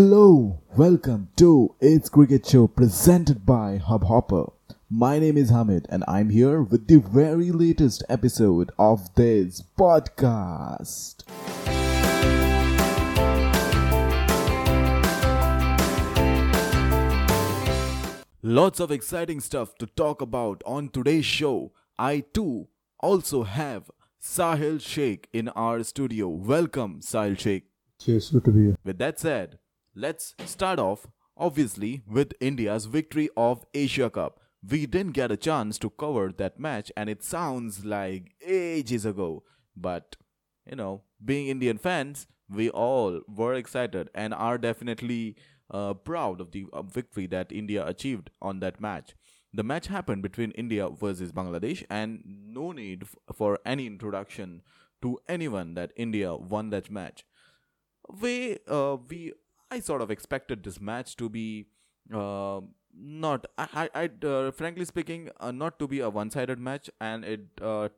Hello, welcome to It's Cricket Show presented by Hubhopper. My name is Hamid and I'm here with the very latest episode of this podcast. Lots of exciting stuff to talk about on today's show. I too also have Sahil Sheikh in our studio. Welcome, Sahil Sheikh. Cheers, good to be here. With that said, let's start off obviously with India's victory of Asia Cup. We didn't get a chance to cover that match and it sounds like ages ago, but you know, being Indian fans, we all were excited and are definitely uh, proud of the uh, victory that India achieved on that match. The match happened between India versus Bangladesh, and no need for any introduction to anyone that India won that match. We, uh, we, I sort of expected this match to be uh, not, I, I, I uh, frankly speaking, uh, not to be a one-sided match, and it, uh,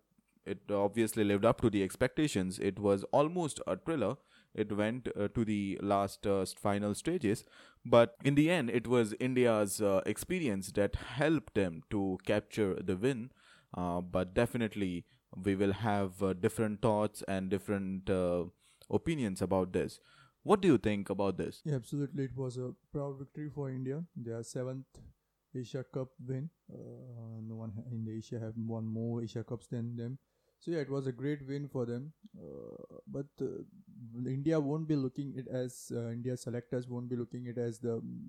it obviously lived up to the expectations. It was almost a thriller. It went uh, to the last uh, final stages, but in the end, it was India's experience that helped them to capture the win. But definitely, we will have different thoughts and different opinions about this. What do you think about this? Yeah, absolutely. It was a proud victory for India. Their seventh Asia Cup win. Uh, no one in Asia have won more Asia Cups than them. So yeah, it was a great win for them. Uh, but uh, India won't be looking it as uh, India selectors won't be looking it as the mm,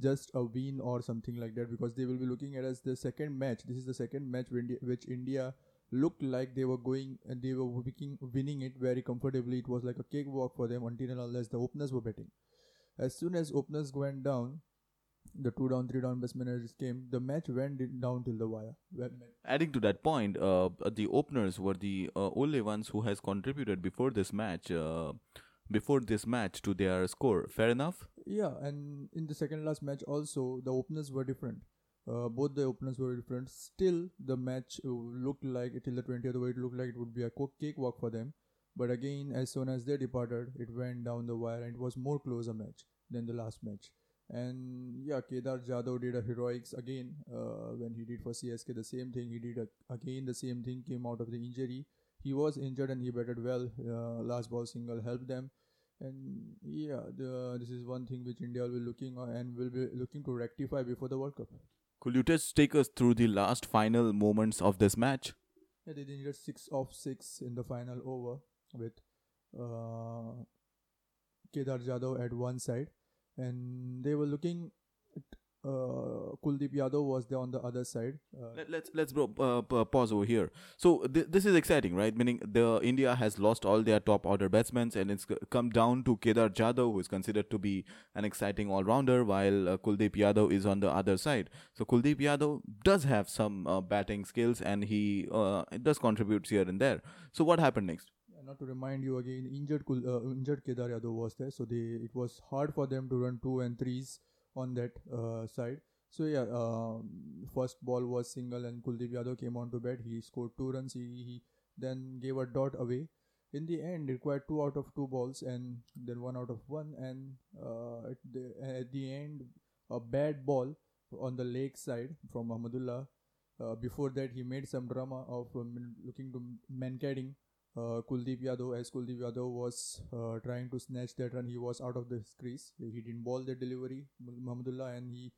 just a win or something like that because they will be looking at as the second match. This is the second match which India looked like they were going and they were winning, winning it very comfortably. It was like a cakewalk for them until and unless the openers were betting. As soon as openers went down, the two down, three down best batsmen came. The match went down till the wire. Adding to that point, uh, the openers were the uh, only ones who has contributed before this match, uh, before this match to their score. Fair enough. Yeah, and in the second last match also the openers were different. Uh, both the openers were different. Still, the match uh, looked like till the 20th over. It looked like it would be a cakewalk for them. But again, as soon as they departed, it went down the wire, and it was more closer match than the last match. And yeah, Kedar Jadhav did a heroics again uh, when he did for CSK. The same thing he did a, again. The same thing came out of the injury. He was injured and he batted well. Uh, last ball single helped them and yeah the, this is one thing which india will be looking and will be looking to rectify before the world cup Could you just take us through the last final moments of this match? yeah, they needed six of six in the final over with uh, kedar jadhav at one side and they were looking uh, kuldeep yadav was there on the other side uh, Let, let's let's bro, uh, pause over here. So th- this is exciting, right? Meaning the India has lost all their top order batsmen, and it's come down to Kedar Jadhav, who is considered to be an exciting all rounder, while uh, Kuldeep Yadav is on the other side. So Kuldeep Yadav does have some uh, batting skills, and he uh, does contribute here and there. So what happened next? Not to remind you again, injured Kul- uh, injured Kedar Yadav was there, so they it was hard for them to run two and threes on that uh, side. So yeah, um, first ball was single and Kuldeep Yadav came on to bat. He scored two runs. He, he then gave a dot away. In the end, required two out of two balls and then one out of one. And uh, at, the, at the end, a bad ball on the leg side from Mahmudullah. Uh, before that, he made some drama of um, looking to mankading uh, Kuldeep Yadav as Kuldeep Yadav was uh, trying to snatch that run. He was out of the crease. He didn't ball the delivery, Mahmudullah, and he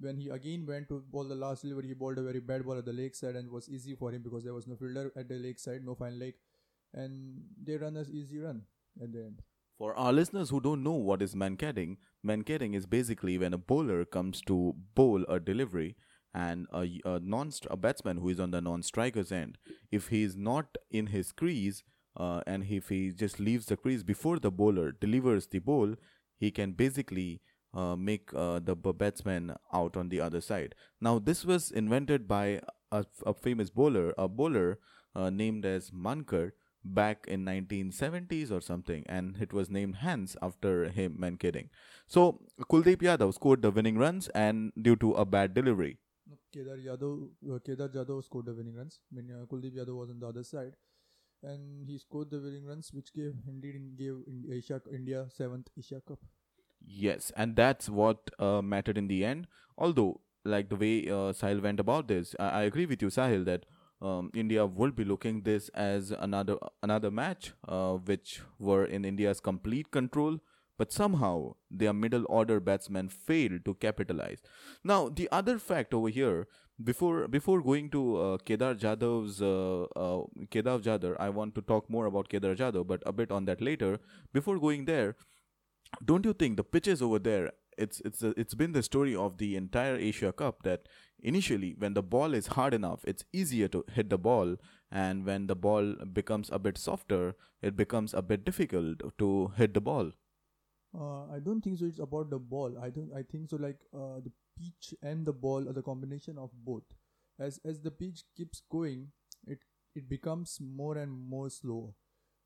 when he again went to ball the last delivery, he bowled a very bad ball at the leg side and was easy for him because there was no fielder at the leg side, no fine leg, and they run as easy run at the end. For our listeners who don't know what is mankading, mankading is basically when a bowler comes to bowl a delivery and a, a non a batsman who is on the non-striker's end, if he is not in his crease uh, and if he just leaves the crease before the bowler delivers the ball, he can basically uh, make uh, the batsman out on the other side. Now, this was invented by a, a famous bowler, a bowler uh, named as Mankad back in 1970s or something and it was named Hans after him mankading. So Kuldeep Yadav scored the winning runs and due to a bad delivery Kedar Yadav, uh, Kedar Jadhav scored the winning runs. When uh, Kuldeep Yadav was on the other side, and he scored the winning runs, which gave indeed gave Asia India seventh Asia Cup. Yes, and that's what uh, mattered in the end. Although, like the way uh, Sahil went about this, I, I agree with you, Sahil, that um, India would be looking this as another another match, uh, which were in India's complete control. But somehow their middle order batsmen failed to capitalize. Now the other fact over here, before before going to uh, Kedar Jadhav's uh, uh, Kedar Jadhav, I want to talk more about Kedar Jadhav, but a bit on that later. Before going there, don't you think the pitches over there it's it's a, it's been the story of the entire Asia Cup that initially when the ball is hard enough it's easier to hit the ball and when the ball becomes a bit softer it becomes a bit difficult to hit the ball uh, I don't think so. It's about the ball. I don't. I think so. Like uh, the pitch and the ball are the combination of both. As as the pitch keeps going, it it becomes more and more slow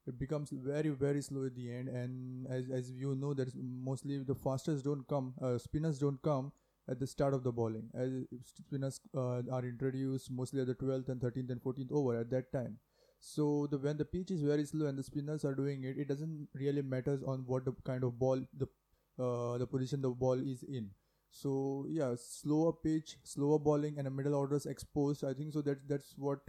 it becomes very very slow at the end and as, as you know that mostly the fastest don't come uh, spinners don't come at the start of the bowling as spinners uh, are introduced mostly at the 12th and 13th and 14th over at that time so the when the pitch is very slow and the spinners are doing it it doesn't really matters on what the kind of ball the uh, the position the ball is in so yeah slower pitch slower bowling and a middle orders exposed i think so that that's what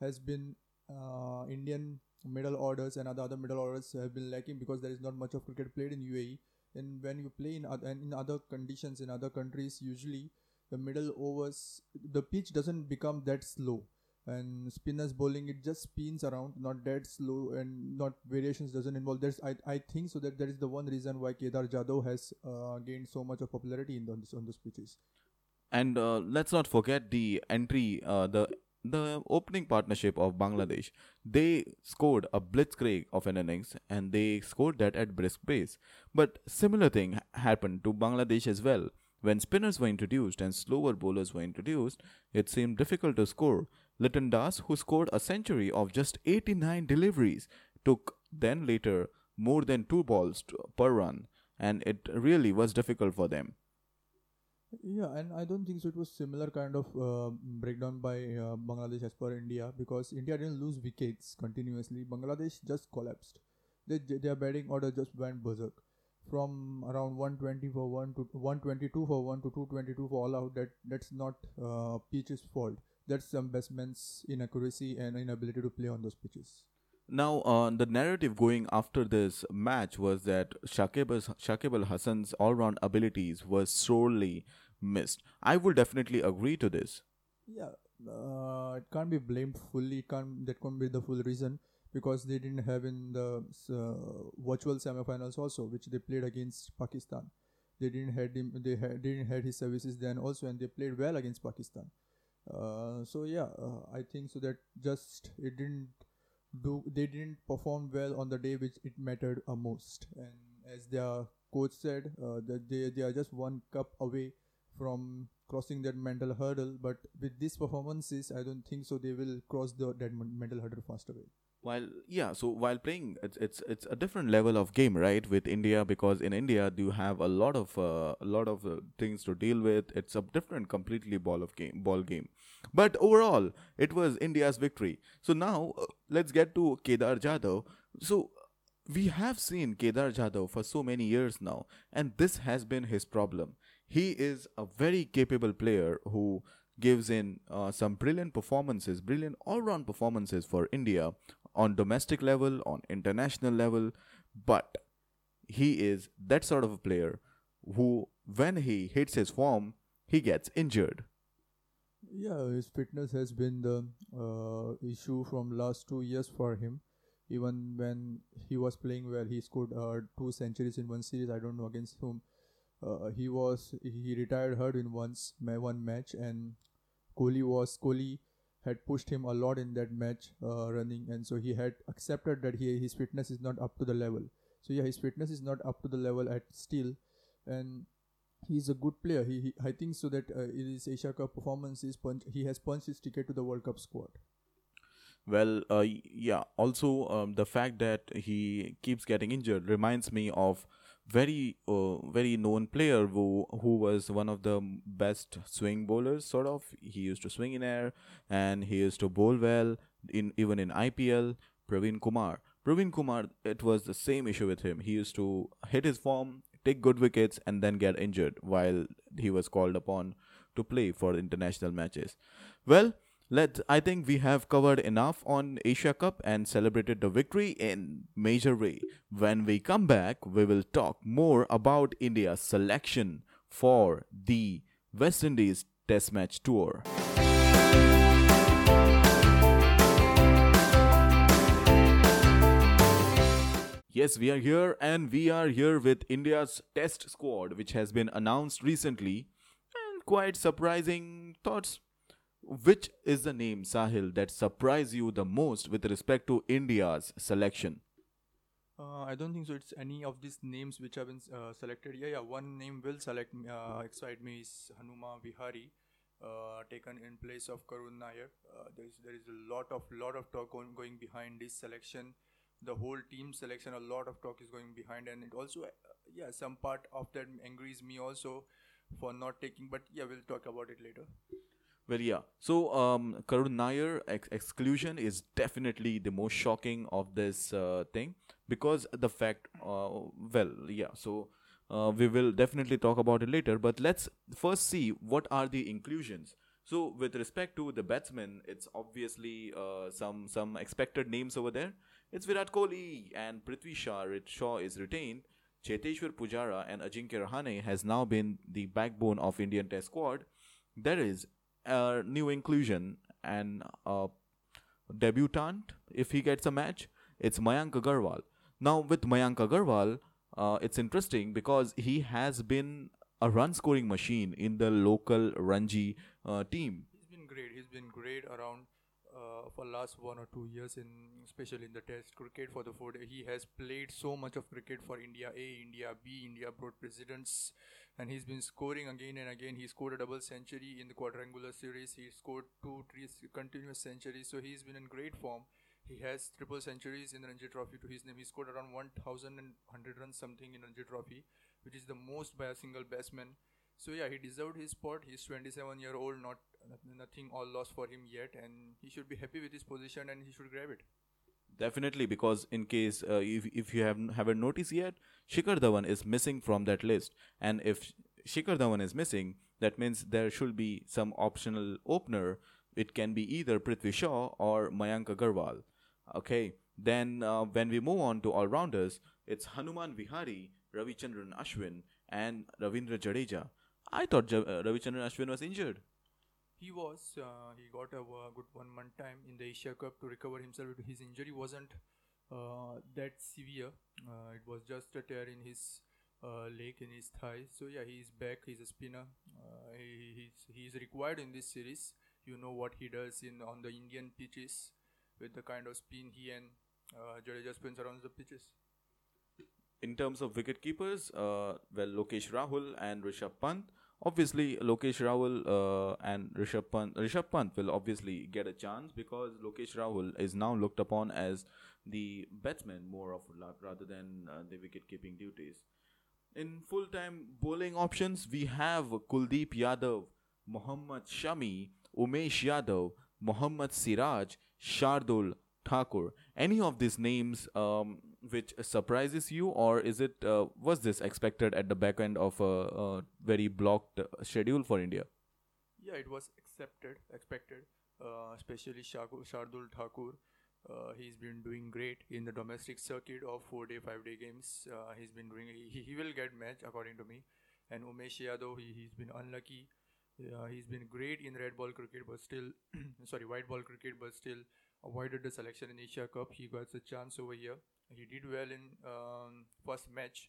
has been uh, indian middle orders and other other middle orders have been lacking because there is not much of cricket played in UAE. And when you play in other, in other conditions in other countries, usually the middle overs, the pitch doesn't become that slow. And spinners bowling, it just spins around, not that slow, and not variations doesn't involve. There's, I, I think so that that is the one reason why Kedar Jadhav has uh, gained so much of popularity in the, on, this, on pitches. And uh, let's not forget the entry, uh, the the opening partnership of Bangladesh, they scored a blitzkrieg of an innings and they scored that at brisk pace. But similar thing happened to Bangladesh as well. When spinners were introduced and slower bowlers were introduced, it seemed difficult to score. Liton Das, who scored a century of just 89 deliveries, took then later more than two balls per run, and it really was difficult for them. Yeah, and I don't think so. It was similar kind of uh, breakdown by uh, Bangladesh as per India because India didn't lose wickets continuously. Bangladesh just collapsed. They, their batting order just went berserk from around 120 for one to 122 for one to 222 for all out. That that's not uh, pitch's fault. That's some batsman's inaccuracy and inability to play on those pitches. Now, uh, the narrative going after this match was that Shakib, Shakib Al Hasan's all round abilities were sorely missed. I will definitely agree to this. Yeah, uh, it can't be blamed fully. can't that can't be the full reason because they didn't have in the uh, virtual semifinals also, which they played against Pakistan. They didn't had him. They had, didn't had his services then also, and they played well against Pakistan. Uh, so yeah, uh, I think so that just it didn't do they didn't perform well on the day which it mattered a most. And as their coach said uh, that they, they are just one cup away from crossing that mental hurdle. But with these performances i don't think so they will cross the that mental hurdle fast away while yeah so while playing it's it's it's a different level of game right with india because in india you have a lot of uh, a lot of uh, things to deal with. It's a different completely ball of game ball game. But overall it was india's victory. So now uh, let's get to kedar jadhav. So we have seen kedar jadhav for so many years now and this has been his problem. He is a very capable player who gives in uh, some brilliant performances, brilliant all round performances for India on domestic level, on international level, but he is that sort of a player who, when he hits his form, he gets injured. Yeah, his fitness has been the uh, issue from last two years for him. Even when he was playing well, he scored uh, two centuries in one series. I don't know against whom. Uh, he was he retired hurt in once may one match, and Kohli was Kohli had pushed him a lot in that match uh, running, and so he had accepted that he his fitness is not up to the level. So yeah, his fitness is not up to the level at still, and he's a good player. He, he I think so that uh, his Asia Cup performance, punch, he has punched his ticket to the World Cup squad. Well, uh, yeah. Also, um, the fact that he keeps getting injured reminds me of very uh, very known player who who was one of the best swing bowlers sort of. He used to swing in air and he used to bowl well in even in IPL Praveen Kumar. Praveen Kumar it was the same issue with him. He used to hit his form take good wickets, and then get injured while he was called upon to play for international matches. Well, let I think we have covered enough on Asia Cup and celebrated the victory in major way. When we come back, we will talk more about India's selection for the West Indies Test Match Tour. Yes, we are here and we are here with India's test squad, which has been announced recently. And quite surprising thoughts. Which is the name, Sahil, that surprised you the most with respect to India's selection? Uh, I don't think so. It's any of these names which have been uh, selected. Yeah, yeah. One name will select uh, excite me is Hanuma Vihari, uh, taken in place of Karun Nair. Uh, there is there is a lot of lot of talk going, going behind this selection. The whole team selection, a lot of talk is going behind, and it also, uh, yeah, some part of that angries me also for not taking. But yeah, we'll talk about it later. Well, yeah. So, um, Karun Nair ex- exclusion is definitely the most shocking of this uh, thing because the fact, uh, well, yeah. So, uh, we will definitely talk about it later. But let's first see what are the inclusions. So, with respect to the batsmen, it's obviously uh, some some expected names over there. It's Virat Kohli and Prithvi Shaw. Shaw is retained. Cheteshwar Pujara and Ajinkya Rahane has now been the backbone of Indian Test squad. There is a new inclusion and a debutant if he gets a match. It's Mayank Agarwal. Now with Mayank Agarwal, uh, it's interesting because he has been a run scoring machine in the local Ranji uh, team. He's been great. He's been great around uh, for last one or two years in especially in the test cricket for the four. He has played so much of cricket for India A, India B, India brought presidents and he's been scoring again and again. He scored a double century in the quadrangular series. He scored two, three continuous centuries. So he's been in great form. He has triple centuries in the Ranji Trophy to his name. He scored around 1,100 runs something in Ranji Trophy, which is the most by a single batsman. So yeah, he deserved his spot. He's 27 year old, not nothing all lost for him yet, and he should be happy with his position and he should grab it. Definitely, because in case uh, if if you haven't haven't noticed yet, Shikhar Dhawan is missing from that list, and if Shikhar Dhawan is missing, that means there should be some optional opener. It can be either Prithvi Shaw or Mayank Agarwal. Okay, then uh, when we move on to all rounders, it's Hanuman Vihari, Ravichandran Ashwin, and Ravindra Jadeja. I thought J- uh, Ravichandran Ashwin was injured. He was. Uh, he got a uh, good one month time in the Asia Cup to recover himself. His injury wasn't uh, that severe. Uh, it was just a tear in his uh, leg in his thigh. So yeah, he's back. He's a spinner. Uh, he, he's he's required in this series. You know what he does in on the Indian pitches with the kind of spin he and uh, Jadeja spins around the pitches. In terms of wicket keepers, uh, well, Lokesh Rahul and Rishabh Pant. Obviously, Lokesh Rahul uh, and Rishabh Pant, Rishabh Pant will obviously get a chance because Lokesh Rahul is now looked upon as the batsman more of rather than uh, the wicket keeping duties. In full time bowling options, we have Kuldeep Yadav, Mohammad Shami, Umesh Yadav, Mohammad Siraj, Shardul Thakur. Any of these names um, which surprises you, or is it uh, was this expected at the back end of a, a very blocked schedule for India? Yeah, it was accepted, expected, uh, especially Shardul Thakur. Uh, he's been doing great in the domestic circuit of four day, five day games. Uh, he's been doing. He, he will get match according to me. And Umesh Yadav, he, he's been unlucky. Uh, he's been great in red ball cricket, but still, sorry, white ball cricket, but still avoided the selection in Asia Cup. He got a chance over here. He did well in um, first match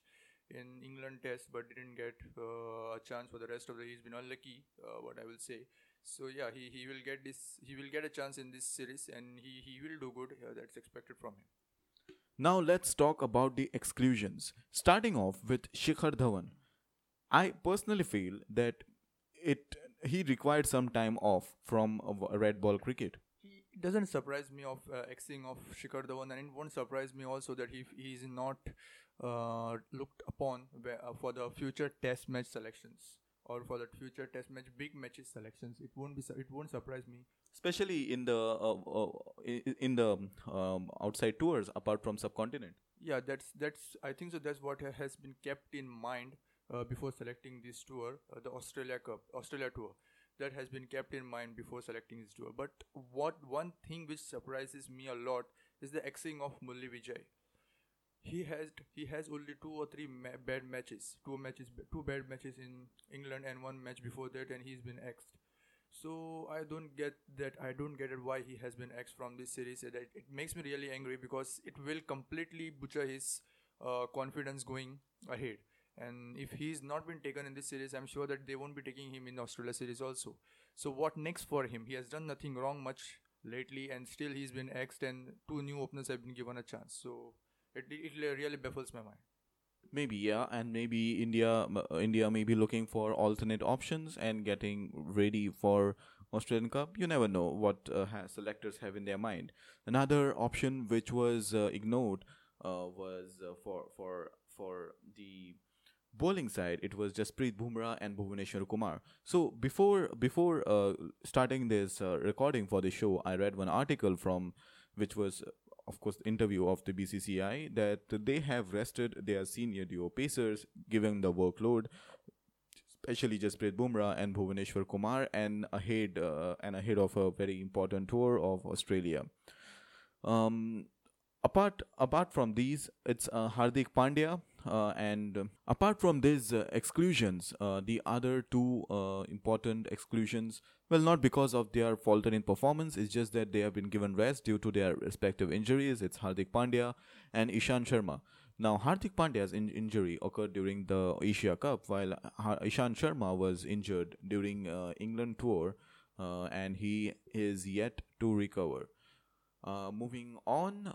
in England Test, but didn't get uh, a chance for the rest of the. He's been unlucky. Uh, what I will say. So yeah, he, he will get this. He will get a chance in this series, and he he will do good. Uh, that's expected from him. Now let's talk about the exclusions. Starting off with Shikhar Dhawan. I personally feel that it he required some time off from red ball cricket. It doesn't surprise me of uh, Xing of Shikhar Dhawan, and it won't surprise me also that he he is not uh, looked upon uh, for the future Test match selections or for the future test match big matches selections it won't be it won't surprise me especially in the uh, uh, in the um, outside tours apart from subcontinent Yeah, that's that's. I think so. That's what has been kept in mind uh, before selecting this tour, uh, the Australia Cup, Australia tour. That has been kept in mind before selecting this tour. But what one thing which surprises me a lot is the Xing of Murli Vijay. He has he has only two or three ma- bad matches, two matches, two bad matches in England and one match before that, and he's been axed. So I don't get that. I don't get it why he has been axed from this series. It, it makes me really angry because it will completely butcher his uh, confidence going ahead. And if he's not been taken in this series, I'm sure that they won't be taking him in the Australia series also. So what next for him? He has done nothing wrong much lately, and still he's been axed, and two new openers have been given a chance. So it, it really baffles my mind. Maybe yeah, and maybe India uh, India may be looking for alternate options and getting ready for Australian Cup. You never know what uh, selectors have in their mind. Another option which was uh, ignored uh, was uh, for for for the bowling side. It was Jasprit Bumrah and Bhuvneshwar Kumar. So before before uh, starting this uh, recording for the show, I read one article from which was of course, interview of the BCCI that they have rested their senior duo pacers given the workload, especially Jasprit Bumrah and Bhuvneshwar Kumar, and ahead uh, and ahead of a very important tour of Australia. Um, apart apart from these, it's uh, Hardik Pandya. Uh, and um, apart from these uh, exclusions, uh, the other two important exclusions, well, not because of their faltering performance, it's just that they have been given rest due to their respective injuries. It's Hardik Pandya and Ishant Sharma. Now, Hardik Pandya's in- injury occurred during the Asia Cup, while Ishant Sharma was injured during uh, England tour, uh, and he is yet to recover. Uh, moving on,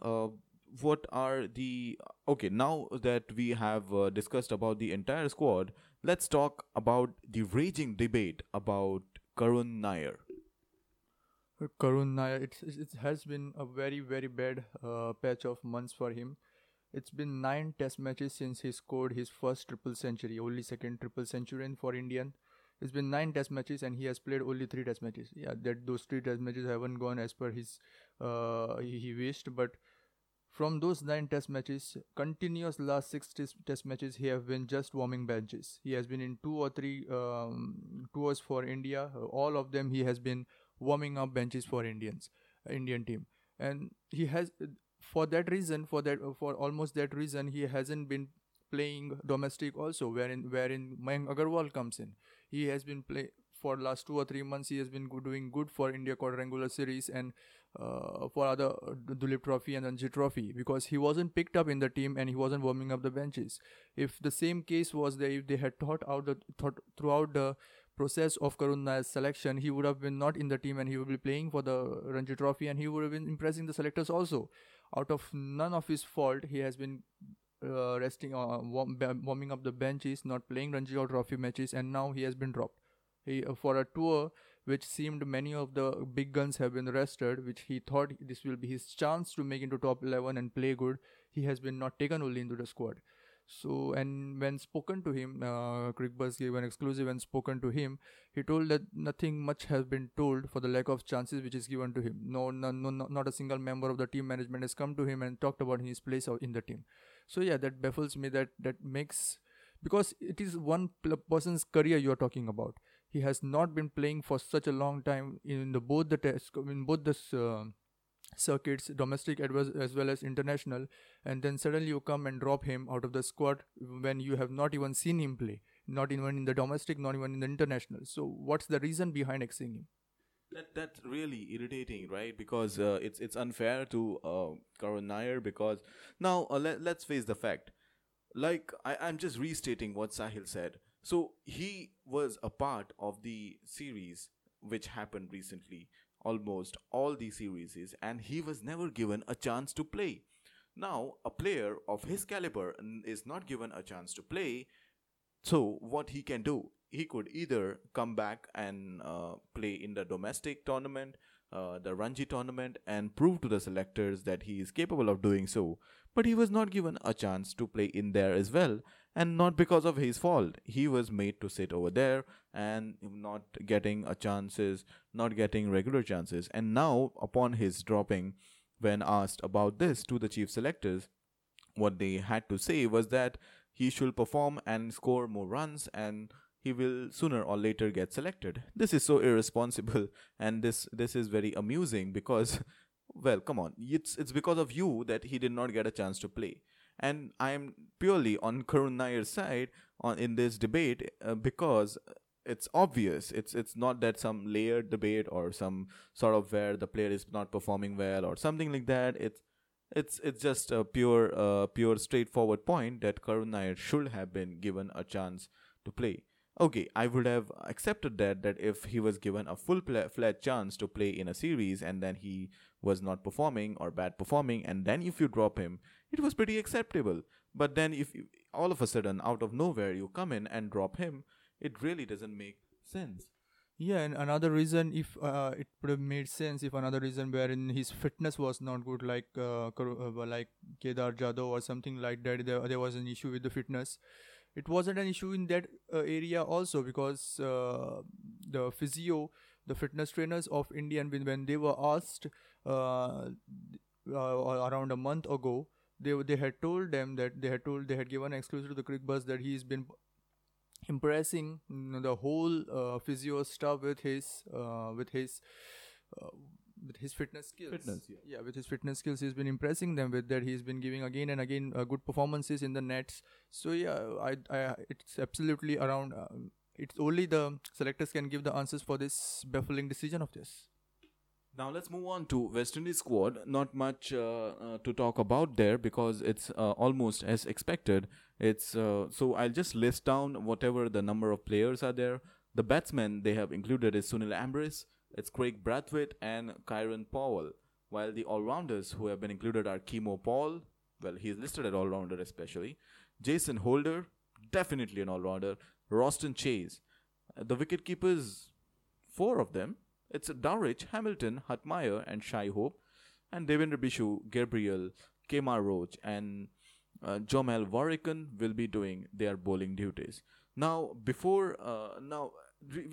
what are the okay now that we have uh, discussed about the entire squad let's talk about the raging debate about karun nair. Karun nair it, it has been a very very bad uh, patch of months for him. It's been nine test matches since he scored his first triple century only second triple century for indian. It's been nine test matches and he has played only three test matches. Yeah that those three test matches haven't gone as per his uh, he, he wished but from those nine test matches, continuous last six test matches, he have been just warming benches. He has been in two or three um, tours for India. All of them, he has been warming up benches for Indians, Indian team, and he has, for that reason, for that, for almost that reason, he hasn't been playing domestic also, wherein wherein Mayank Agarwal comes in. He has been play for last two or three months. He has been doing good for India quadrangular series and uh, for other uh, Duleep Trophy and Ranji Trophy because he wasn't picked up in the team and he wasn't warming up the benches. If the same case was there, if they had thought out the thought throughout the process of Karun Nair's selection, he would have been not in the team and he would be playing for the Ranji Trophy and he would have been impressing the selectors also. Out of none of his fault, he has been uh, resting, uh, warm, warming up the benches, not playing Ranji or Trophy matches, and now he has been dropped. He, uh, for a tour which seemed many of the big guns have been rested, which he thought this will be his chance to make into top 11 and play good. He has been not taken only into the squad. So, and when spoken to him, uh, gave an exclusive and spoken to him, he told that nothing much has been told for the lack of chances which is given to him. No, no, no, not a single member of the team management has come to him and talked about his place in the team. So, yeah, that baffles me. That that makes because it is one person's career you are talking about he has not been playing for such a long time in the both the test in both the uh, circuits domestic as well as international and then suddenly you come and drop him out of the squad when you have not even seen him play not even in the domestic not even in the international so what's the reason behind exing him that that's really irritating, right? Because uh, it's it's unfair to uh, Karun Nair because now uh, let, let's face the fact. Like I, I'm just restating what Sahil said. So he was a part of the series which happened recently, almost all the series, and he was never given a chance to play. Now, a player of his caliber is not given a chance to play. So, what he can do, he could either come back and uh, play in the domestic tournament, uh, the Ranji tournament, and prove to the selectors that he is capable of doing so. But he was not given a chance to play in there as well, and not because of his fault he was made to sit over there and not getting a chances not getting regular chances and now upon his dropping when asked about this to the chief selectors what they had to say was that he should perform and score more runs and he will sooner or later get selected. This is so irresponsible and this this is very amusing because well, come on. It's it's because of you that he did not get a chance to play. And I am purely on Karun Nair's side on in this debate uh, because it's obvious. It's it's not that some layered debate or some sort of where the player is not performing well or something like that. It's it's it's just a pure uh, pure straightforward point that Karun Nair should have been given a chance to play. Okay, I would have accepted that that if he was given a full fledged chance to play in a series and then he was not performing or bad performing and then if you drop him, it was pretty acceptable. But then if you, all of a sudden out of nowhere you come in and drop him, it really doesn't make sense. Yeah, and another reason, if uh, it would have made sense, if another reason wherein his fitness was not good, like uh, uh like Kedar Jadhav or something like that, there, there was an issue with the fitness. It wasn't an issue in that uh, area also because uh, the physio, the fitness trainers of Indian, when they were asked uh, around a month ago, they they had told them that they had told they had given exclusive to the Cricbuzz that he's been impressing the whole uh, physio stuff with his uh, with his uh, with his fitness skills. Fitness, yeah. yeah. with his fitness skills, he's been impressing them with that. He's been giving again and again uh, good performances in the nets. So yeah, I, I it's absolutely around. Um, it's only the selectors can give the answers for this baffling decision of this. Now let's move on to West Indies squad. Not much uh, uh, to talk about there because it's uh, almost as expected. It's uh, so I'll just list down whatever the number of players are there. The batsmen they have included is Sunil Ambris, it's Craig Brathwaite and Kieran Powell. While the all-rounders who have been included are Keemo Paul, well he's listed as all-rounder especially, Jason Holder, definitely an all-rounder, Roston Chase. Uh, the wicketkeepers, four of them it's Dowrich, Hamilton, Hetmyer, and Shai Hope, and Devendra Bishoo, Gabriel, Kemar Roach, and uh, Jomel Warrican will be doing their bowling duties. Now, before uh, now,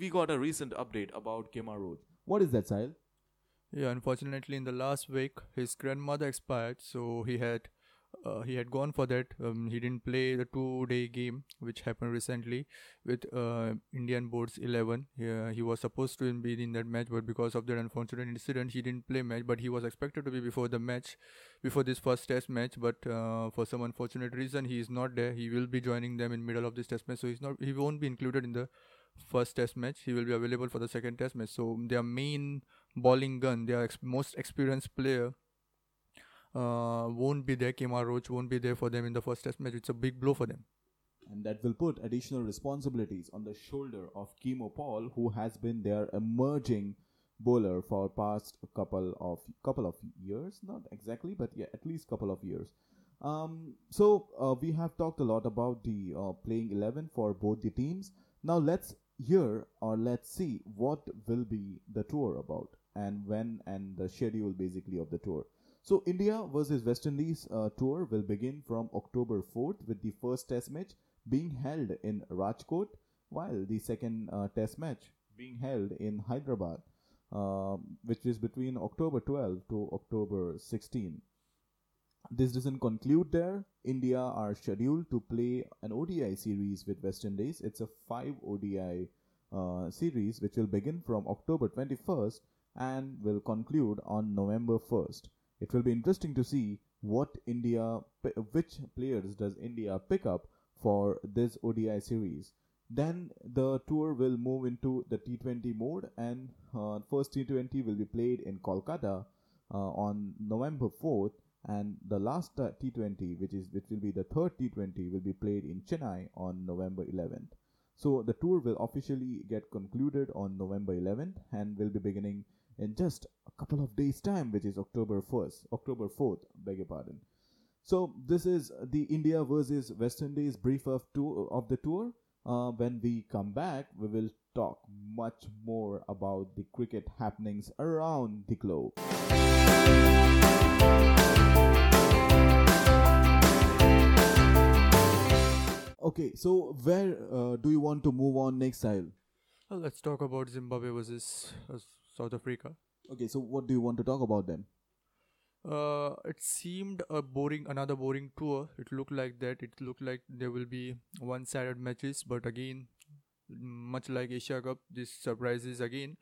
we got a recent update about Kemar Roach. What is that, Sahil? Yeah, unfortunately, in the last week, his grandmother expired, so he had uh, he had gone for that. Um, he didn't play the two-day game, which happened recently with uh, Indian Boards 11. Yeah, he was supposed to be in that match, but because of that unfortunate incident, he didn't play match. But he was expected to be before the match, before this first Test match. But uh, for some unfortunate reason, he is not there. He will be joining them in middle of this Test match, so he's not. He won't be included in the first Test match. He will be available for the second Test match. So their main bowling gun, their ex- most experienced player uh, won't be there. Kemar Roach won't be there for them in the first test match. It's a big blow for them. And that will put additional responsibilities on the shoulder of Keemo Paul, who has been their emerging bowler for past couple of couple of years. Not exactly, but yeah, at least couple of years. Um, so uh, we have talked a lot about the uh, playing 11 for both the teams. Now let's hear or let's see what will be the tour about and when and the schedule basically of the tour. So India versus West Indies uh, tour will begin from October 4th with the first test match being held in Rajkot while the second uh, test match being held in Hyderabad uh, which is between October 12 to October 16. This doesn't conclude there. India are scheduled to play an ODI series with West Indies. It's a five ODI uh, series which will begin from October 21st and will conclude on November 1st. It will be interesting to see what India, which players does India pick up for this ODI series. Then the tour will move into the T20 mode, and uh, first T20 will be played in Kolkata uh, on November 4th, and the last uh, T20, which is which will be the third T20, will be played in Chennai on November 11th. So the tour will officially get concluded on November 11th and will be beginning in just a couple of days time which is october 1st october 4th beg your pardon. So this is the india versus west indies brief of tour of the tour. Uh, when we come back we will talk much more about the cricket happenings around the globe okay so where uh, do you want to move on next Sahil well, let's talk about zimbabwe versus uh, South Africa. Okay, so what do you want to talk about them? Uh, it seemed a boring, another boring tour. It looked like that. It looked like there will be one-sided matches, but again, much like Asia Cup, this surprises again.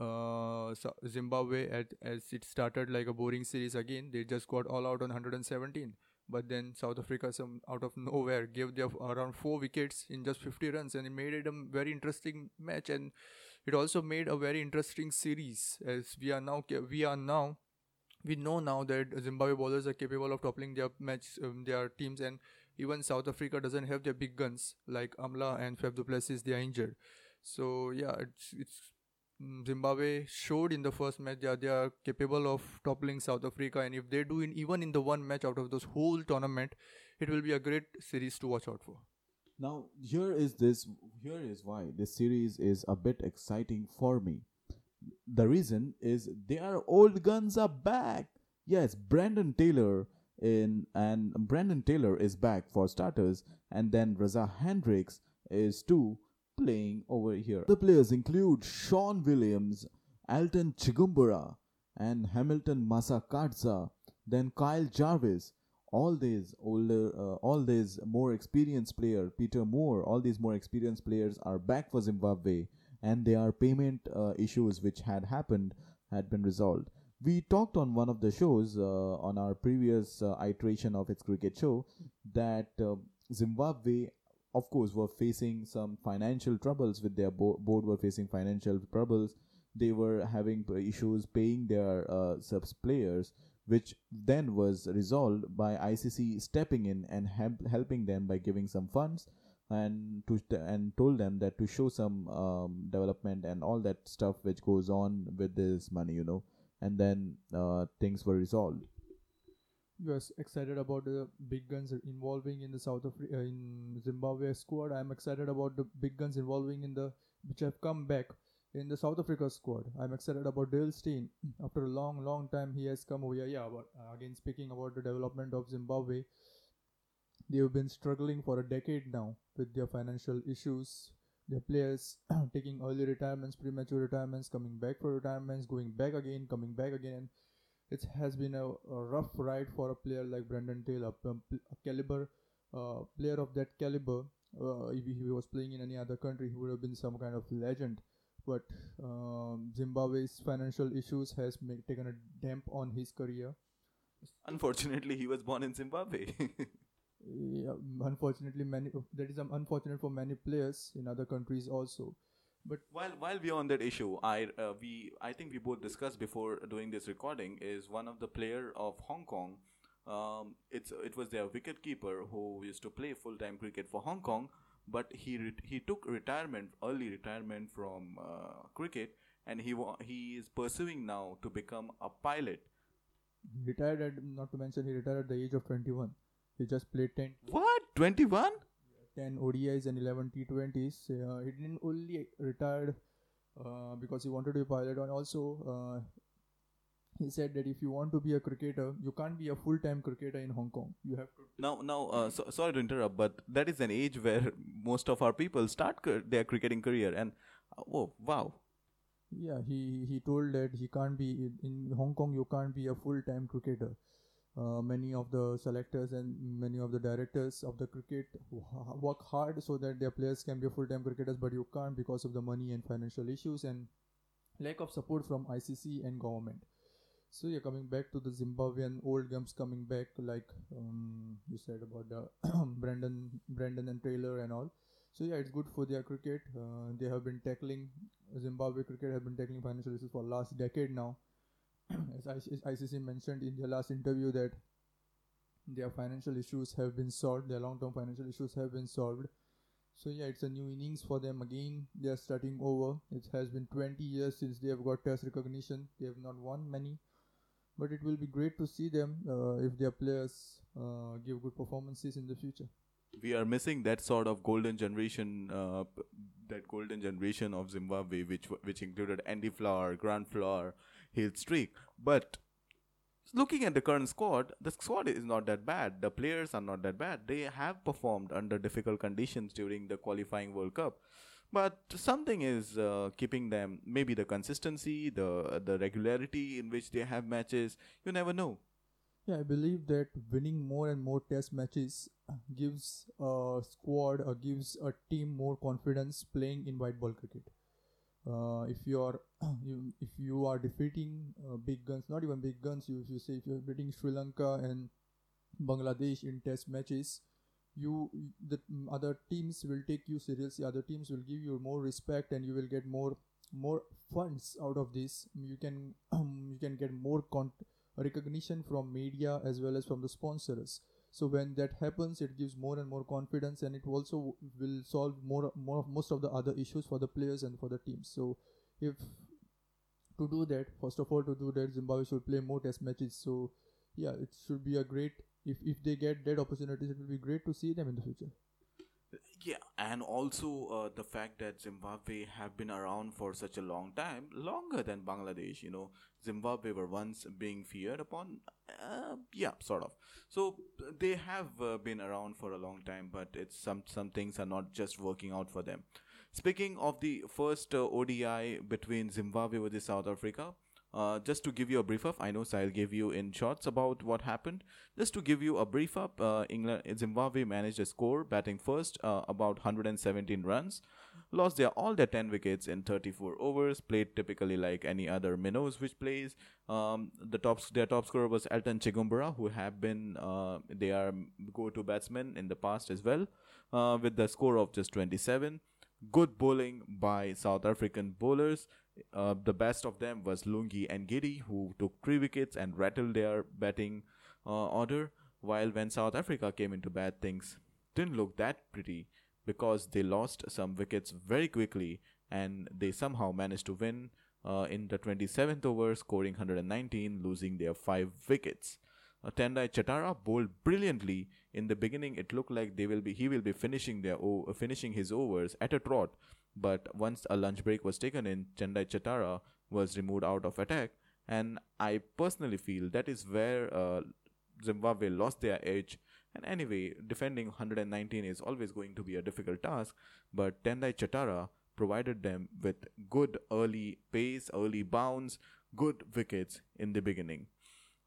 Uh, Zimbabwe, at, as it started like a boring series again, they just got all out on 117. But then South Africa, some out of nowhere, gave their around four wickets in just 50 runs, and it made it a very interesting match. And it also made a very interesting series. As we are now, we are now we know now that Zimbabwe bowlers are capable of toppling their match, um, their teams, and even South Africa doesn't have their big guns like Amla and Faf du Plessis. They are injured, so yeah, it's it's Mm, Zimbabwe showed in the first match that they are capable of toppling South Africa, and if they do in even in the one match out of those whole tournament, it will be a great series to watch out for. Now here is this here is why this series is a bit exciting for me the reason is their old guns are back. Yes, Brendan Taylor in and Brendan Taylor is back for starters, and then Reeza Hendricks is too playing over here. The players include Sean Williams, Elton Chigumbura, and Hamilton Masakadza, then Kyle Jarvis. All these older, uh, all these more experienced player, Peter Moore, all these more experienced players are back for Zimbabwe and their payment uh, issues which had happened had been resolved. We talked on one of the shows uh, on our previous uh, iteration of its cricket show that uh, Zimbabwe, of course, were facing some financial troubles with their bo- board were facing financial troubles. They were having issues paying their uh, subs players, which then was resolved by ICC stepping in and helping them by giving some funds and to and told them that to show some um, development and all that stuff which goes on with this money you know and then uh, things were resolved are excited about the big guns involving in the south of uh, in zimbabwe squad i'm excited about the big guns involving in the which have come back in the south africa squad i'm excited about dale steyn after a long long time he has come over here yeah but uh, again speaking about the development of zimbabwe They've been struggling for a decade now with their financial issues. Their players taking early retirements, premature retirements, coming back for retirements, going back again, coming back again. It has been a, a rough ride for a player like Brendan Taylor, a, a caliber uh, player of that caliber. Uh, if he was playing in any other country, he would have been some kind of legend. But um, Zimbabwe's financial issues has make, taken a damp on his career. Unfortunately, he was born in Zimbabwe. yeah, unfortunately many that is um, unfortunate for many players in other countries also but while while we're on that issue i uh, we i think we both discussed before doing this recording is one of the player of hong kong um, it's it was their wicket keeper who used to play full time cricket for Hong Kong, but he re- he took retirement early retirement from uh, cricket, and he wa- he is pursuing now to become a pilot. He retired at not to mention he retired at the age of twenty one. He just played 10. What? 21? 10 ODIs and 11 T20s. Uh, he didn't only retired uh, because he wanted to be a pilot, and also uh, he said that if you want to be a cricketer, you can't be a full-time cricketer in Hong Kong. You have to. Now, now, uh, so, sorry to interrupt, but that is an age where most of our people start cr- their cricketing career, and oh, wow. Yeah, he he told that he can't be in, in Hong Kong. You can't be a full-time cricketer uh, many of the selectors and many of the directors of the cricket work hard so that their players can be full-time cricketers but you can't because of the money and financial issues and lack of support from ICC and government. So yeah coming back to the Zimbabwean old gums coming back like um, you said about the Brendan Brendan and Taylor and all. So yeah it's good for their cricket. Uh, they have been tackling Zimbabwe cricket have been tackling financial issues for last decade now as ICC mentioned in their last interview that their financial issues have been solved, their long-term financial issues have been solved. So yeah, it's a new innings for them again. They are starting over. It has been 20 years since they have got test recognition. They have not won many, but it will be great to see them uh, if their players uh, give good performances in the future. We are missing that sort of golden generation, uh, that golden generation of Zimbabwe, which which included Andy Flower, Grant Flower, streak. But looking at the current squad, the squad is not that bad. The players are not that bad. They have performed under difficult conditions during the qualifying World Cup. But something is uh, keeping them. Maybe the consistency, the the regularity in which they have matches. You never know. Yeah, I believe that winning more and more test matches gives a squad or gives a team more confidence playing in white ball cricket. Uh, if you are you, if you are defeating uh, big guns, not even big guns, you if you say if you're beating Sri Lanka and Bangladesh in test matches, you the other teams will take you seriously. Other teams will give you more respect, and you will get more more funds out of this. You can um, you can get more con- recognition from media as well as from the sponsors so when that happens it gives more and more confidence and it also will solve more more of most of the other issues for the players and for the teams so if to do that first of all to do that zimbabwe should play more test matches. So yeah it should be a great if if they get that opportunities it will be great to see them in the future yeah, and also uh, the fact that Zimbabwe have been around for such a long time, longer than Bangladesh. You know, Zimbabwe were once being feared upon. Uh, yeah, sort of. So they have uh, been around for a long time, but it's some some things are not just working out for them. Speaking of the first uh, ODI between Zimbabwe versus South Africa, uh, just to give you a brief up, I know Sahil gave you in shorts about what happened. Just to give you a brief up, uh, England, Zimbabwe managed a score, batting first, uh, about 117 runs, lost their all their 10 wickets in 34 overs, played typically like any other minnows which plays. Um, the top their top scorer was Elton Chigumbura, who have been uh, they are go-to batsmen in the past as well, uh, with the score of just 27. Good bowling by South African bowlers. Uh, the best of them was Lungi and Ngidi, who took three wickets and rattled their batting uh, order. While when South Africa came into bat, things didn't look that pretty because they lost some wickets very quickly and they somehow managed to win uh, in the 27th over, scoring 119, losing their five wickets. Tendai Chatara bowled brilliantly in the beginning. It looked like they will be he will be finishing their o- finishing his overs at a trot, but once a lunch break was taken in, Tendai Chatara was removed out of attack, and I personally feel that is where uh, Zimbabwe lost their edge. And anyway, defending 119 is always going to be a difficult task, but Tendai Chatara provided them with good early pace, early bounce, good wickets in the beginning.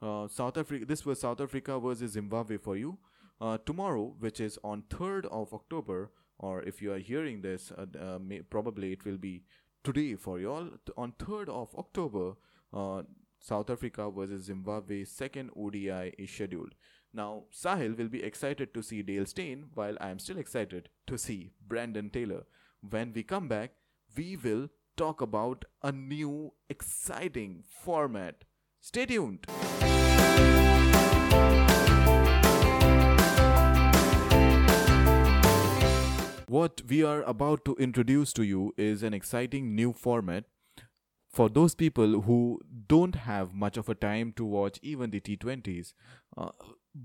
Uh, South Africa. This was South Africa versus Zimbabwe for you. Uh, tomorrow, which is on 3rd of October, or if you are hearing this, uh, uh, may, probably it will be today for you all. On 3rd of October, uh, South Africa versus Zimbabwe second ODI is scheduled. Now, Sahil will be excited to see Dale Steyn, while I am still excited to see Brendan Taylor. When we come back, we will talk about a new exciting format. Stay tuned. What we are about to introduce to you is an exciting new format for those people who don't have much of a time to watch even the T20s. Uh,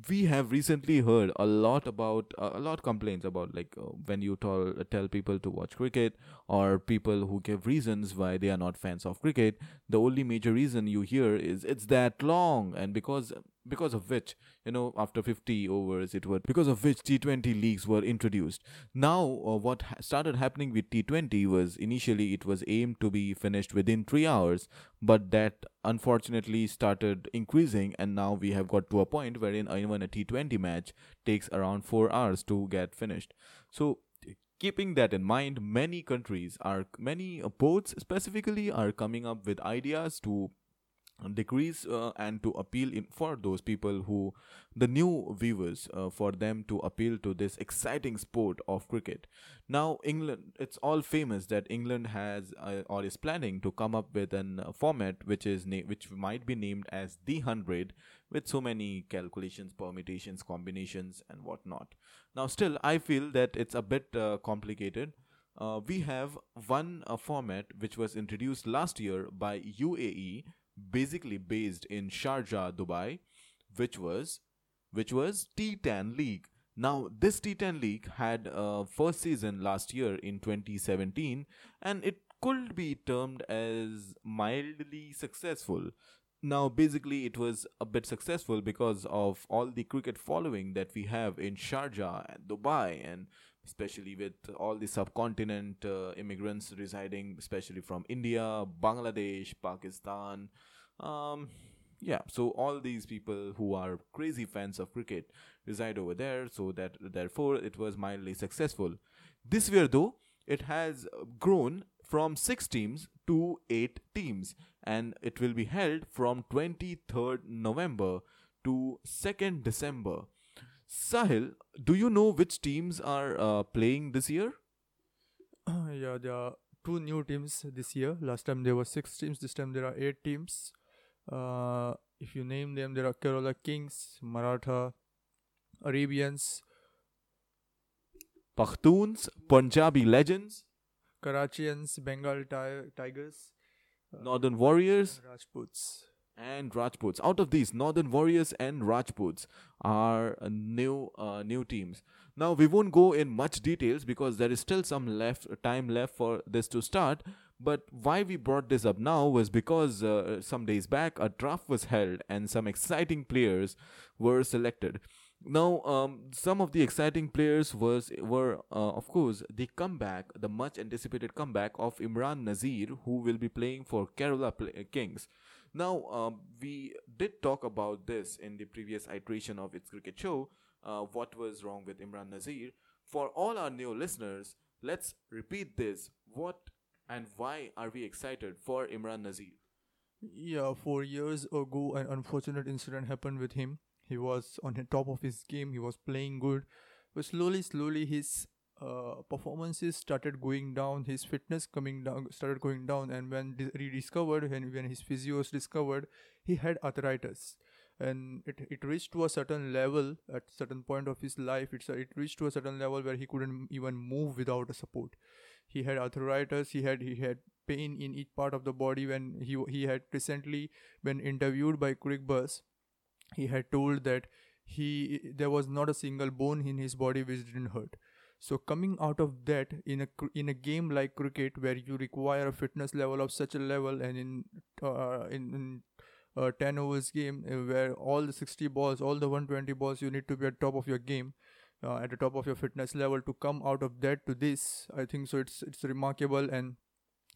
we have recently heard a lot about uh, a lot complaints about like uh, when you tell tell people to watch cricket or people who give reasons why they are not fans of cricket the only major reason you hear is it's that long. And because because of which you know after 50 overs it was because of which T20 leagues were introduced. Now uh, what ha- started happening with T20 was initially it was aimed to be finished within 3 hours but that unfortunately started increasing and now we have got to a point wherein even a T20 match takes around 4 hours to get finished. So keeping that in mind many countries are many boards specifically are coming up with ideas to decrease uh, and to appeal in for those people who the new viewers uh, for them to appeal to this exciting sport of cricket. Now england it's all famous that england has uh, or is planning to come up with an uh, format which is na- which might be named as the 100 with so many calculations permutations combinations and whatnot. Now still i feel that it's a bit uh, complicated. Uh, we have one format which was introduced last year by UAE basically based in Sharjah, Dubai, which was which was T10 League. Now, this T10 League had a first season last year in 2017, and it could be termed as mildly successful. Now, basically, it was a bit successful because of all the cricket following that we have in Sharjah and Dubai, and especially with all the subcontinent uh, immigrants residing, especially from India, Bangladesh, Pakistan, um, Yeah, so all these people who are crazy fans of cricket reside over there, so that therefore it was mildly successful. This year, though, it has grown from six teams to eight teams, and it will be held from 23rd November to 2nd December. Sahil, do you know which teams are uh, playing this year? yeah, there are two new teams this year. Last time there were six teams. This time there are eight teams. Uh, if you name them, there are Kerala Kings, Maratha, Arabians, Pakhtuns, Punjabi Legends, Karachians, Bengal ti- Tigers, uh, Northern Warriors, Rajputs. and Rajputs. Out of these, Northern Warriors and Rajputs are uh, new uh, new teams. Now we won't go in much details because there is still some left time left for this to start. But why we brought this up now was because uh, some days back a draft was held and some exciting players were selected. Now, um, some of the exciting players was were uh, of course the comeback, the much anticipated comeback of Imran Nazir, who will be playing for Kerala Pl- Kings. Now, um, we did talk about this in the previous iteration of its cricket show. Uh, what was wrong with Imran Nazir? For all our new listeners, let's repeat this. What and why are we excited for Imran Nazir? Yeah, four years ago, an unfortunate incident happened with him. He was on the top of his game. He was playing good, but slowly, slowly, his uh, performances started going down. His fitness coming down started going down, and when di- rediscovered, and when his physio was discovered, he had arthritis, and it it reached to a certain level at certain point of his life. It's it reached to a certain level where he couldn't even move without a support. He had arthritis. He had he had pain in each part of the body when he he had recently been interviewed by Buzz he had told that he there was not a single bone in his body which didn't hurt. So coming out of that in a in a game like cricket where you require a fitness level of such a level and in uh, in, in a 10 overs game uh, where all the 60 balls all the 120 balls you need to be at top of your game uh, at the top of your fitness level to come out of that to this i think so it's it's remarkable. And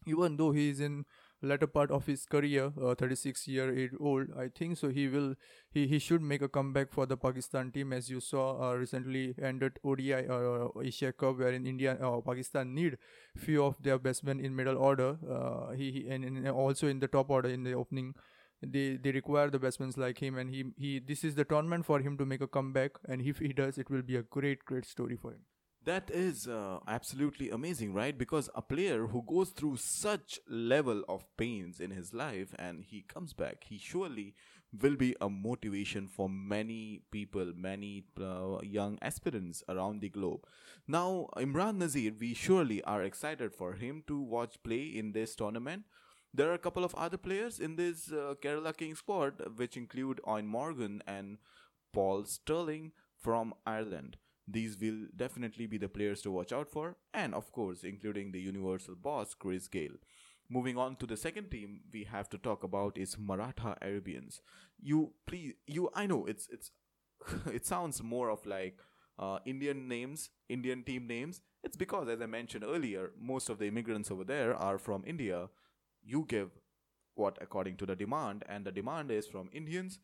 even though he is in latter part of his career uh, 36 year old i think. So he will he, he should make a comeback for the pakistan team. As you saw uh, recently ended odi uh, asia cup wherein india uh, pakistan need few of their batsmen in middle order. Uh, he, he and, and also in the top order in the opening they they require the batsmen like him. And he he this is the tournament for him to make a comeback. And if he does it will be a great great story for him That is uh, absolutely amazing, right? Because a player who goes through such level of pains in his life and he comes back, he surely will be a motivation for many people, many uh, young aspirants around the globe. Now, Imran Nazir, we surely are excited for him to watch play in this tournament. There are a couple of other players in this uh, Kerala King squad, which include Eoin Morgan and Paul Stirling from Ireland. These will definitely be the players to watch out for, and of course, including the universal boss Chris Gayle. Moving on to the second team we have to talk about is Maratha Arabians. You please, you I know it's it's it sounds more of like uh, Indian names, Indian team names. It's because, as I mentioned earlier, most of the immigrants over there are from India. You give what according to the demand, and the demand is from Indians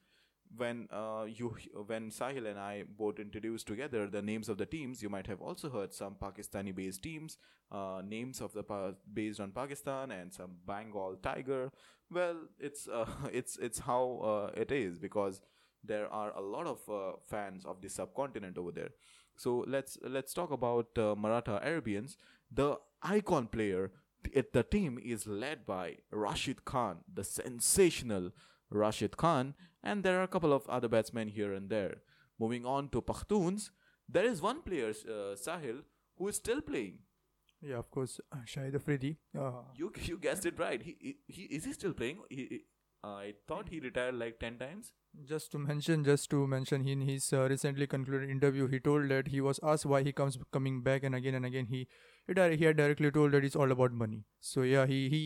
when uh, you when Sahil and I both introduced together the names of the teams, you might have also heard some Pakistani-based teams, uh, names of the pa- based on Pakistan and some Bengal Tiger. Well, it's uh, it's it's how uh, it is because there are a lot of uh, fans of the subcontinent over there. So let's let's talk about uh, Maratha Arabians. The icon player it, the team is led by Rashid Khan, the sensational Rashid Khan, and there are a couple of other batsmen here and there. Moving on to Pakhtuns, there is one player, uh, Sahil, who is still playing. yeah of course uh, Shahid Afridi uh, You you guessed it right. He he, is he still playing? He, he, I thought he retired like ten times. just to mention just to mention in his uh, recently concluded interview he told that he was asked why he comes coming back and again and again he he, di- he had directly told that it's all about money so yeah he he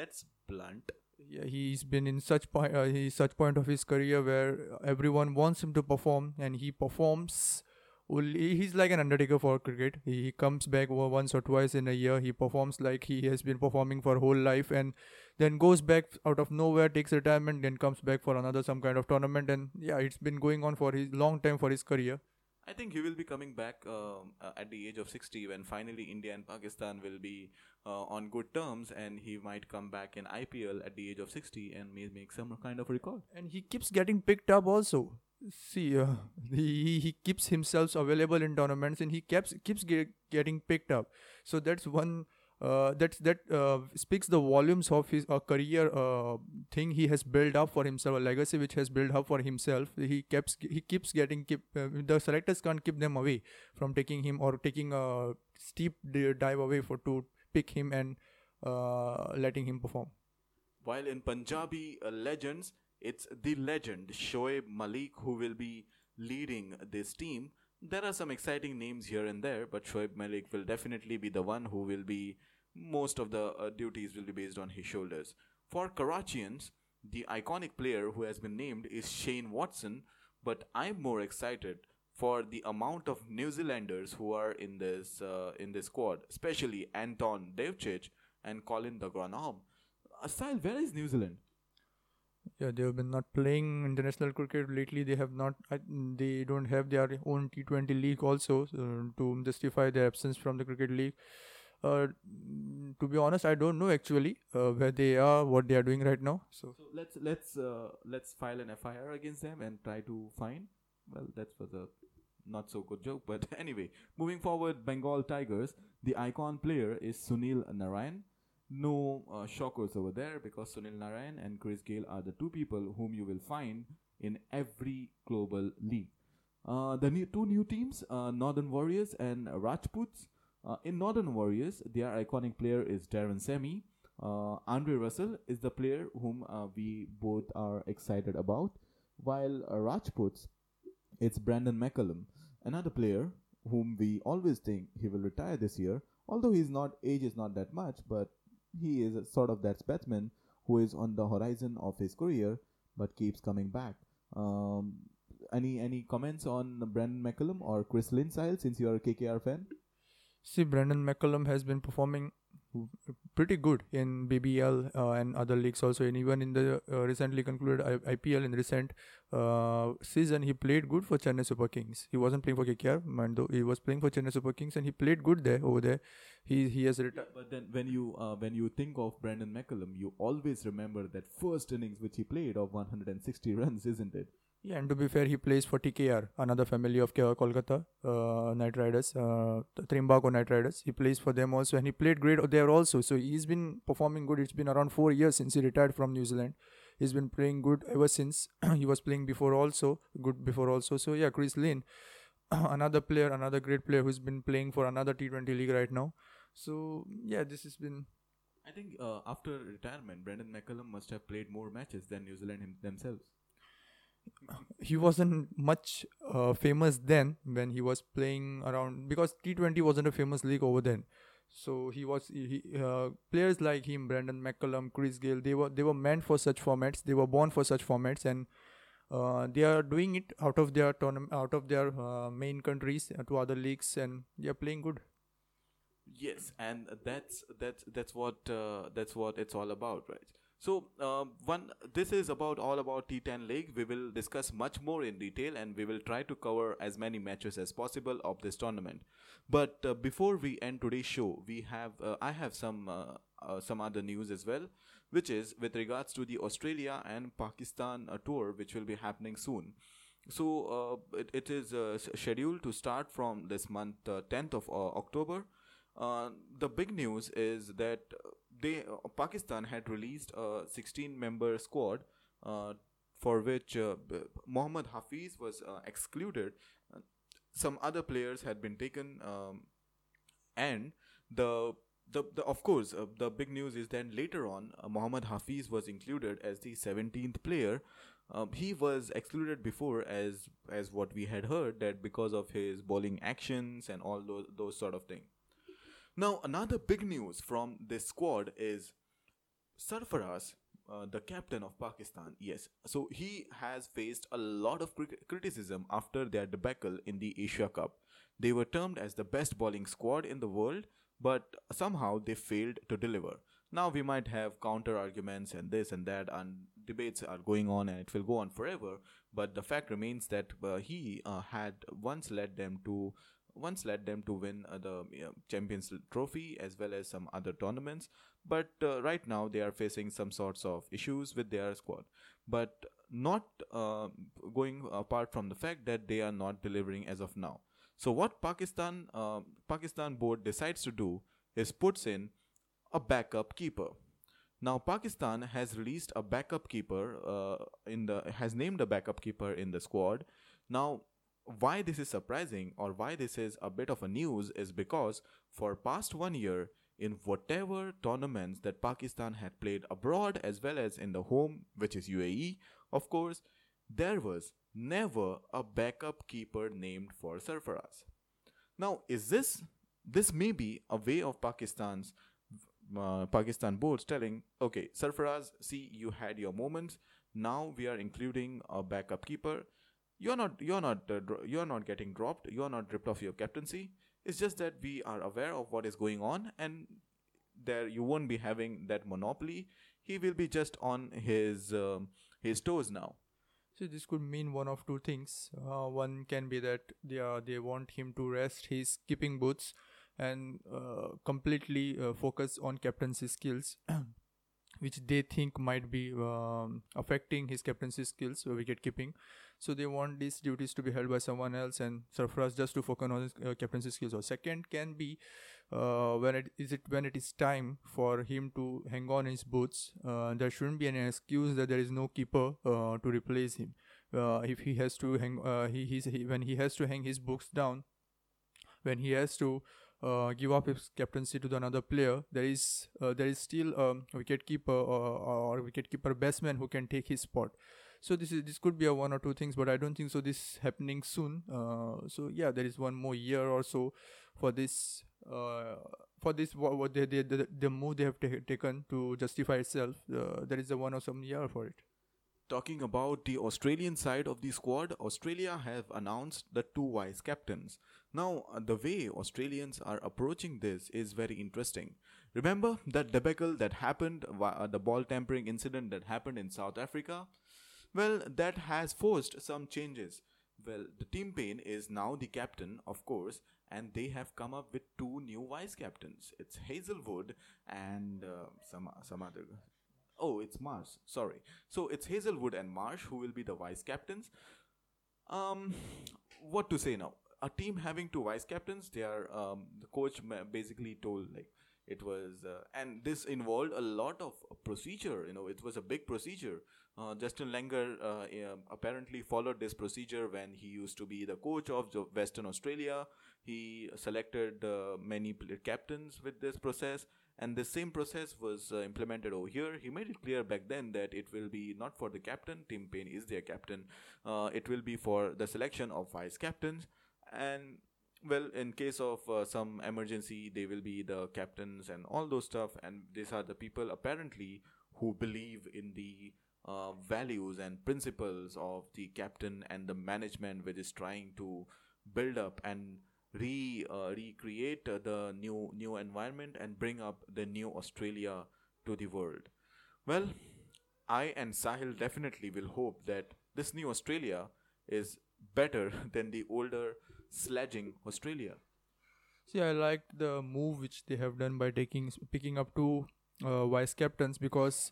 That's blunt. Yeah, he's been in such point uh, he's such point of his career where everyone wants him to perform and he performs only he's like an undertaker for cricket he, he comes back once or twice in a year he performs like he has been performing for whole life and then goes back out of nowhere, takes retirement, then comes back for another some kind of tournament, and yeah, it's been going on for his long time for his career. I think he will be coming back um, uh, at the age of 60 when finally India and Pakistan will be uh, on good terms and he might come back in IPL at the age of 60 and may make some kind of record. And he keeps getting picked up also. See, uh, he, he keeps himself available in tournaments and he keeps keeps get, getting picked up. So that's one uh, that that uh, speaks the volumes of his uh, career uh, thing he has built up for himself, a legacy which has built up for himself. He keeps he keeps getting keep uh, the selectors can't keep them away from taking him or taking a steep dive away for to pick him and uh, letting him perform. While in Punjabi legends, it's the legend Shoaib Malik who will be leading this team. There are some exciting names here and there, but Shoaib Malik will definitely be the one who will be most of the uh, duties will be based on his shoulders. For Karachians, the iconic player who has been named is Shane Watson, but I'm more excited for the amount of New Zealanders who are in this uh, in this squad, especially Anton Devcich and Colin de Grandhomme. Asile, where is New Zealand? Yeah, they have been not playing international cricket lately. They have not. They don't have their own T20 league also uh, to justify their absence from the cricket league. Uh, to be honest, I don't know actually uh, where they are, what they are doing right now. So, So let's let's uh, let's file an FIR against them and try to find. Well, that's for the not so good joke, but anyway, moving forward, Bengal Tigers. The icon player is Sunil Narayan. No uh, shockers over there because Sunil Narayan and Chris Gayle are the two people whom you will find in every global league. Uh, the new, two new teams, uh, Northern Warriors and Rajputs. Uh, in Northern Warriors, their iconic player is Darren Sammy. Uh, Andre Russell is the player whom uh, we both are excited about, while uh, Rajputs, it's Brendon McCullum, another player whom we always think he will retire this year. Although he's not age is not that much, but he is sort of that batsman who is on the horizon of his career but keeps coming back. Um, any any comments on Brendon McCullum or Chris Linsile since you are a KKR fan? See, Brendon McCullum has been performing pretty good in BBL uh, and other leagues also, and even in the uh, recently concluded I- IPL in recent uh, season, he played good for Chennai Super Kings. He wasn't playing for KKR, man, though he was playing for Chennai Super Kings, and he played good there over there. He he has retired. But then when you uh, when you think of Brendon McCullum, you always remember that first innings which he played of 160 runs, isn't it? Yeah, and to be fair, he plays for TKR, another family of Kolkata uh, Knight Riders, uh, Trinbago Knight Riders. He plays for them also, and he played great there also. So he's been performing good. It's been around four years since he retired from New Zealand. He's been playing good ever since. he was playing before also, good before also. So yeah, Chris Lynn, another player, another great player who's been playing for another T20 league right now. So yeah, this has been I think uh, after retirement, Brendon McCullum must have played more matches than New Zealand him- themselves. he wasn't much uh, famous then when he was playing around because T20 wasn't a famous league over then. So he was he, uh, players like him, Brendon McCullum, Chris Gayle. They were they were meant for such formats. They were born for such formats, and uh, they are doing it out of their tournament, out of their uh, main countries to other leagues, and they are playing good. Yes, and that's that's that's what uh, that's what it's all about, right? So, um, one this is about all about T10 League. We will discuss much more in detail, and we will try to cover as many matches as possible of this tournament. But uh, before we end today's show, we have uh, I have some uh, uh, some other news as well, which is with regards to the Australia and Pakistan uh, tour, which will be happening soon. So uh, it, it is scheduled to start from this month, uh, 10th of October. Uh, the big news is that they uh, Pakistan had released a 16-member squad, uh, for which uh, Mohammad Hafeez was uh, excluded. Some other players had been taken, um, and the the, the of course uh, the big news is then later on uh, Mohammad Hafeez was included as the 17th player. Um, he was excluded before as as what we had heard that because of his bowling actions and all those those sort of thing. Now another big news from this squad is Sarfaraz, uh, the captain of Pakistan. Yes, so he has faced a lot of cri- criticism after their debacle in the Asia Cup. They were termed as the best bowling squad in the world, but somehow they failed to deliver. Now we might have counter arguments and this and that, and debates are going on, and it will go on forever. But the fact remains that uh, he uh, had once led them to once led them to win uh, the uh, Champions Trophy as well as some other tournaments. But uh, right now they are facing some sorts of issues with their squad. But not uh, going apart from the fact that they are not delivering as of now. So what Pakistan uh, Pakistan board decides to do is puts in a backup keeper. Now Pakistan has released a backup keeper uh, in the has named a backup keeper in the squad. Now why this is surprising or why this is a bit of a news is because for past one year in whatever tournaments that Pakistan had played abroad as well as in the home which is UAE of course there was never a backup keeper named for Sarfaraz. Now is this this may be a way of Pakistan's uh, Pakistan boards telling okay Sarfaraz see you had your moments now we are including a backup keeper you're not you're not uh, dro- you're not getting dropped. You're not ripped off your captaincy. It's just that we are aware of what is going on and there you won't be having that monopoly. He will be just on his um, his toes now. So this could mean one of two things. Uh, one can be that they are they want him to rest his keeping boots and uh, completely uh, focus on captaincy skills, which they think might be um, affecting his captaincy skills, uh, wicket keeping. So they want these duties to be held by someone else and Sarfaraz just to focus on his uh, captaincy skills. Or second can be uh, when it is it when it is time for him to hang on his boots. Uh, there shouldn't be any excuse that there is no keeper uh, to replace him. Uh, if he has to hang, he, he when he has to hang his books down, when he has to give up his captaincy to the another player, there is uh, there is still a wicket keeper or, or wicket keeper batsman who can take his spot. So this is this could be a one or two things, but I don't think so. This happening soon. Uh, so yeah, there is one more year or so for this. Uh, for this, what, what they, they, the, the move they have ta- taken to justify itself, uh, there is a one or some year for it. Talking about the Australian side of the squad, Australia have announced the two vice captains. Now, uh, the way Australians are approaching this is very interesting. Remember that debacle that happened, uh, the ball tampering incident that happened in South Africa? Well, that has forced some changes. Well, the Tim Paine is now the captain, of course, and they have come up with two new vice captains. It's Hazlewood and uh, some some other Oh, it's Marsh. Sorry. So it's Hazlewood and Marsh who will be the vice captains. Um, what to say now? A team having two vice captains, they are um, the coach basically told like it was, uh, and this involved a lot of procedure. You know, it was a big procedure. Uh, Justin Langer uh, um, apparently followed this procedure when he used to be the coach of Western Australia. He selected uh, many captains with this process and the same process was uh, implemented over here. He made it clear back then that it will be not for the captain. Tim Paine is their captain. Uh, it will be for the selection of vice captains. And well in case of uh, some emergency they will be the captains and all those stuff. And these are the people apparently who believe in the uh, values and principles of the captain and the management which is trying to build up and re uh, recreate uh, the new new environment and bring up the new Australia to the world. Well, I and Sahil definitely will hope that this new Australia is better than the older sledging Australia. See, I liked the move which they have done by taking picking up two uh, vice captains because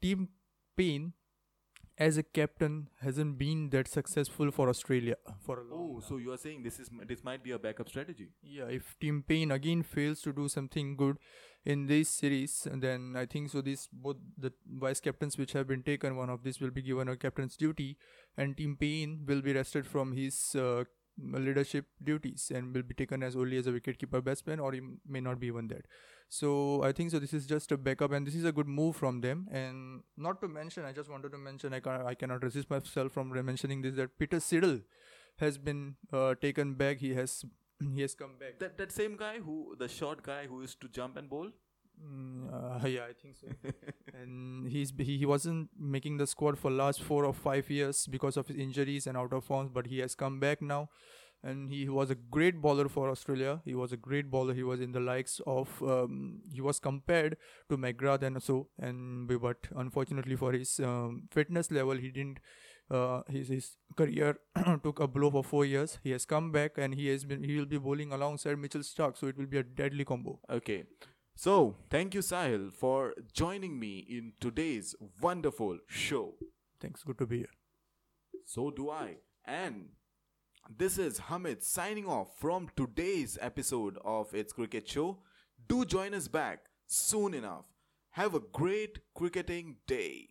Tim Paine as a captain hasn't been that successful for Australia for a long Oh, so you are saying this is this might be a backup strategy? yeah if Tim Paine again fails to do something good in this series then i think so this both the vice captains which have been taken one of these will be given a captain's duty and Tim Paine will be rested from his uh, leadership duties and will be taken as only as a wicketkeeper batsman or he may not be even that. So i think so this is just a backup and this is a good move from them. And not to mention i just wanted to mention i, can, I cannot resist myself from mentioning this that peter siddle has been uh, taken back. He has he has come back. That that same guy who the short guy who used to jump and bowl. Mm, uh, yeah, I think so. and he's he, he wasn't making the squad for last four or five years because of his injuries and out of forms, but he has come back now. and he was a great bowler for Australia. He was a great bowler. He was in the likes of um, he was compared to McGrath and so and but unfortunately for his um, fitness level, he didn't. Uh, his his career took a blow for four years. He has come back and he has been he will be bowling alongside Mitchell Starc, so it will be a deadly combo. Okay. So, thank you, Sahil, for joining me in today's wonderful show. Thanks, good to be here. So do I. And this is Hamid signing off from today's episode of It's Cricket Show. Do join us back soon enough. Have a great cricketing day.